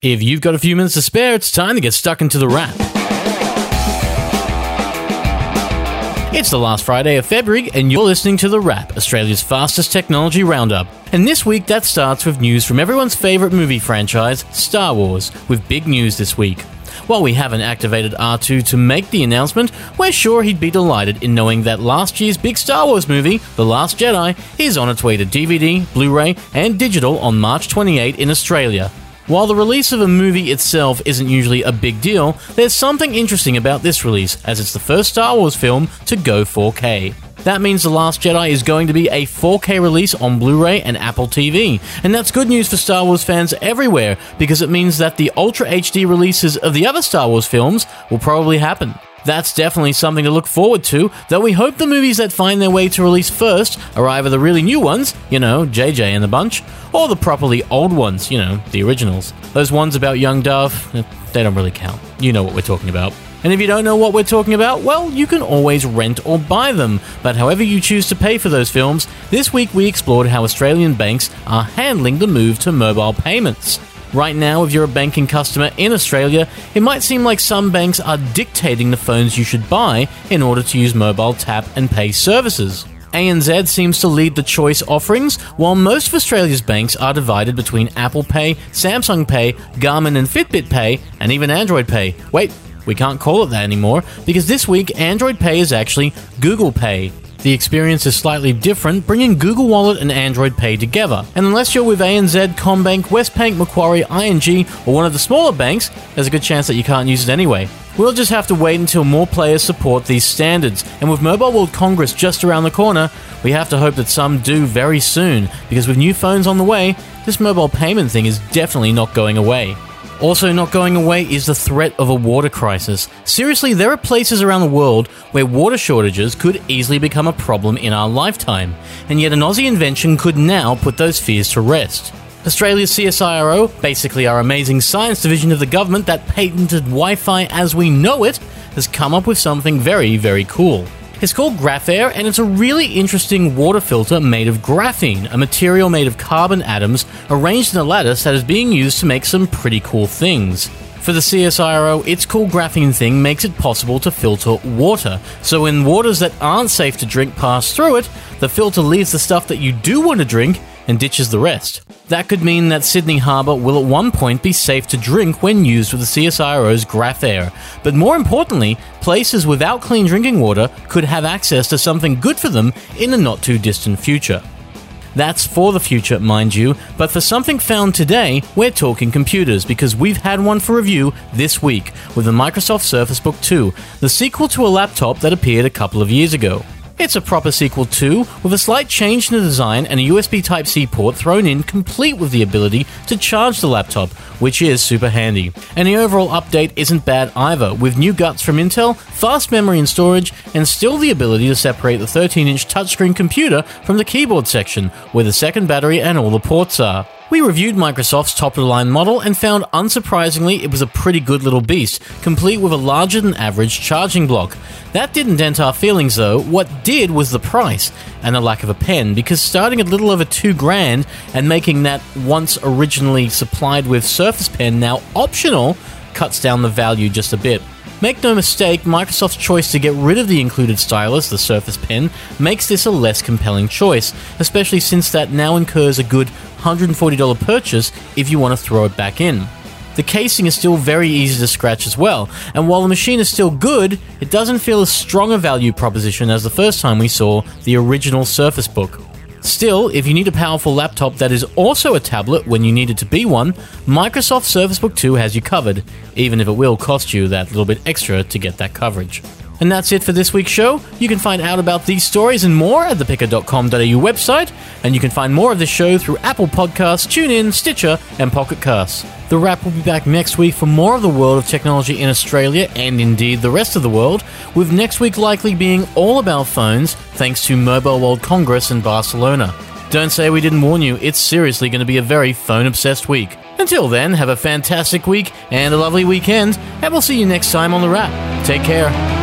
If you've got a few minutes to spare, it's time to get stuck into the wrap. It's the last Friday of February, and you're listening to The Wrap, Australia's fastest technology roundup. And this week, that starts with news from everyone's favourite movie franchise, Star Wars, with big news this week. While we haven't activated R2 to make the announcement, we're sure he'd be delighted in knowing that last year's big Star Wars movie, The Last Jedi, is on its way to DVD, Blu ray, and digital on March 28 in Australia. While the release of a movie itself isn't usually a big deal, there's something interesting about this release, as it's the first Star Wars film to go 4K. That means The Last Jedi is going to be a 4K release on Blu ray and Apple TV. And that's good news for Star Wars fans everywhere, because it means that the Ultra HD releases of the other Star Wars films will probably happen. That's definitely something to look forward to, though we hope the movies that find their way to release first are either the really new ones, you know, JJ and the bunch, or the properly old ones, you know, the originals. Those ones about young Dove, eh, they don't really count. You know what we're talking about. And if you don't know what we're talking about, well, you can always rent or buy them. But however you choose to pay for those films, this week we explored how Australian banks are handling the move to mobile payments. Right now, if you're a banking customer in Australia, it might seem like some banks are dictating the phones you should buy in order to use mobile tap and pay services. ANZ seems to lead the choice offerings, while most of Australia's banks are divided between Apple Pay, Samsung Pay, Garmin and Fitbit Pay, and even Android Pay. Wait, we can't call it that anymore because this week Android Pay is actually Google Pay. The experience is slightly different, bringing Google Wallet and Android Pay together. And unless you're with ANZ, CommBank, Westpac, Macquarie, ING, or one of the smaller banks, there's a good chance that you can't use it anyway. We'll just have to wait until more players support these standards. And with Mobile World Congress just around the corner, we have to hope that some do very soon, because with new phones on the way, this mobile payment thing is definitely not going away. Also, not going away is the threat of a water crisis. Seriously, there are places around the world where water shortages could easily become a problem in our lifetime, and yet an Aussie invention could now put those fears to rest. Australia's CSIRO, basically our amazing science division of the government that patented Wi Fi as we know it, has come up with something very, very cool. It's called Graphair, and it's a really interesting water filter made of graphene, a material made of carbon atoms arranged in a lattice that is being used to make some pretty cool things. For the CSIRO, its cool graphene thing makes it possible to filter water. So when waters that aren't safe to drink pass through it, the filter leaves the stuff that you do want to drink and ditches the rest. That could mean that Sydney Harbour will at one point be safe to drink when used with the CSIRO's Graphair. But more importantly, places without clean drinking water could have access to something good for them in the not too distant future. That's for the future, mind you, but for something found today, we're talking computers because we've had one for review this week with the Microsoft Surface Book 2, the sequel to a laptop that appeared a couple of years ago. It's a proper sequel too, with a slight change in the design and a USB Type C port thrown in, complete with the ability to charge the laptop, which is super handy. And the overall update isn't bad either, with new guts from Intel, fast memory and storage, and still the ability to separate the 13 inch touchscreen computer from the keyboard section, where the second battery and all the ports are. We reviewed Microsoft's top of the line model and found unsurprisingly it was a pretty good little beast, complete with a larger than average charging block. That didn't dent our feelings though, what did was the price and the lack of a pen, because starting at little over two grand and making that once originally supplied with Surface Pen now optional cuts down the value just a bit. Make no mistake, Microsoft's choice to get rid of the included stylus, the Surface Pen, makes this a less compelling choice, especially since that now incurs a good $140 purchase if you want to throw it back in. The casing is still very easy to scratch as well, and while the machine is still good, it doesn't feel as strong a value proposition as the first time we saw the original Surface Book. Still, if you need a powerful laptop that is also a tablet when you need it to be one, Microsoft Surface Book 2 has you covered, even if it will cost you that little bit extra to get that coverage. And that's it for this week's show. You can find out about these stories and more at the pickr.com.au website, and you can find more of this show through Apple Podcasts, TuneIn, Stitcher, and Pocket Casts. The Wrap will be back next week for more of the world of technology in Australia and indeed the rest of the world, with next week likely being all about phones thanks to Mobile World Congress in Barcelona. Don't say we didn't warn you, it's seriously going to be a very phone obsessed week. Until then, have a fantastic week and a lovely weekend, and we'll see you next time on The Wrap. Take care.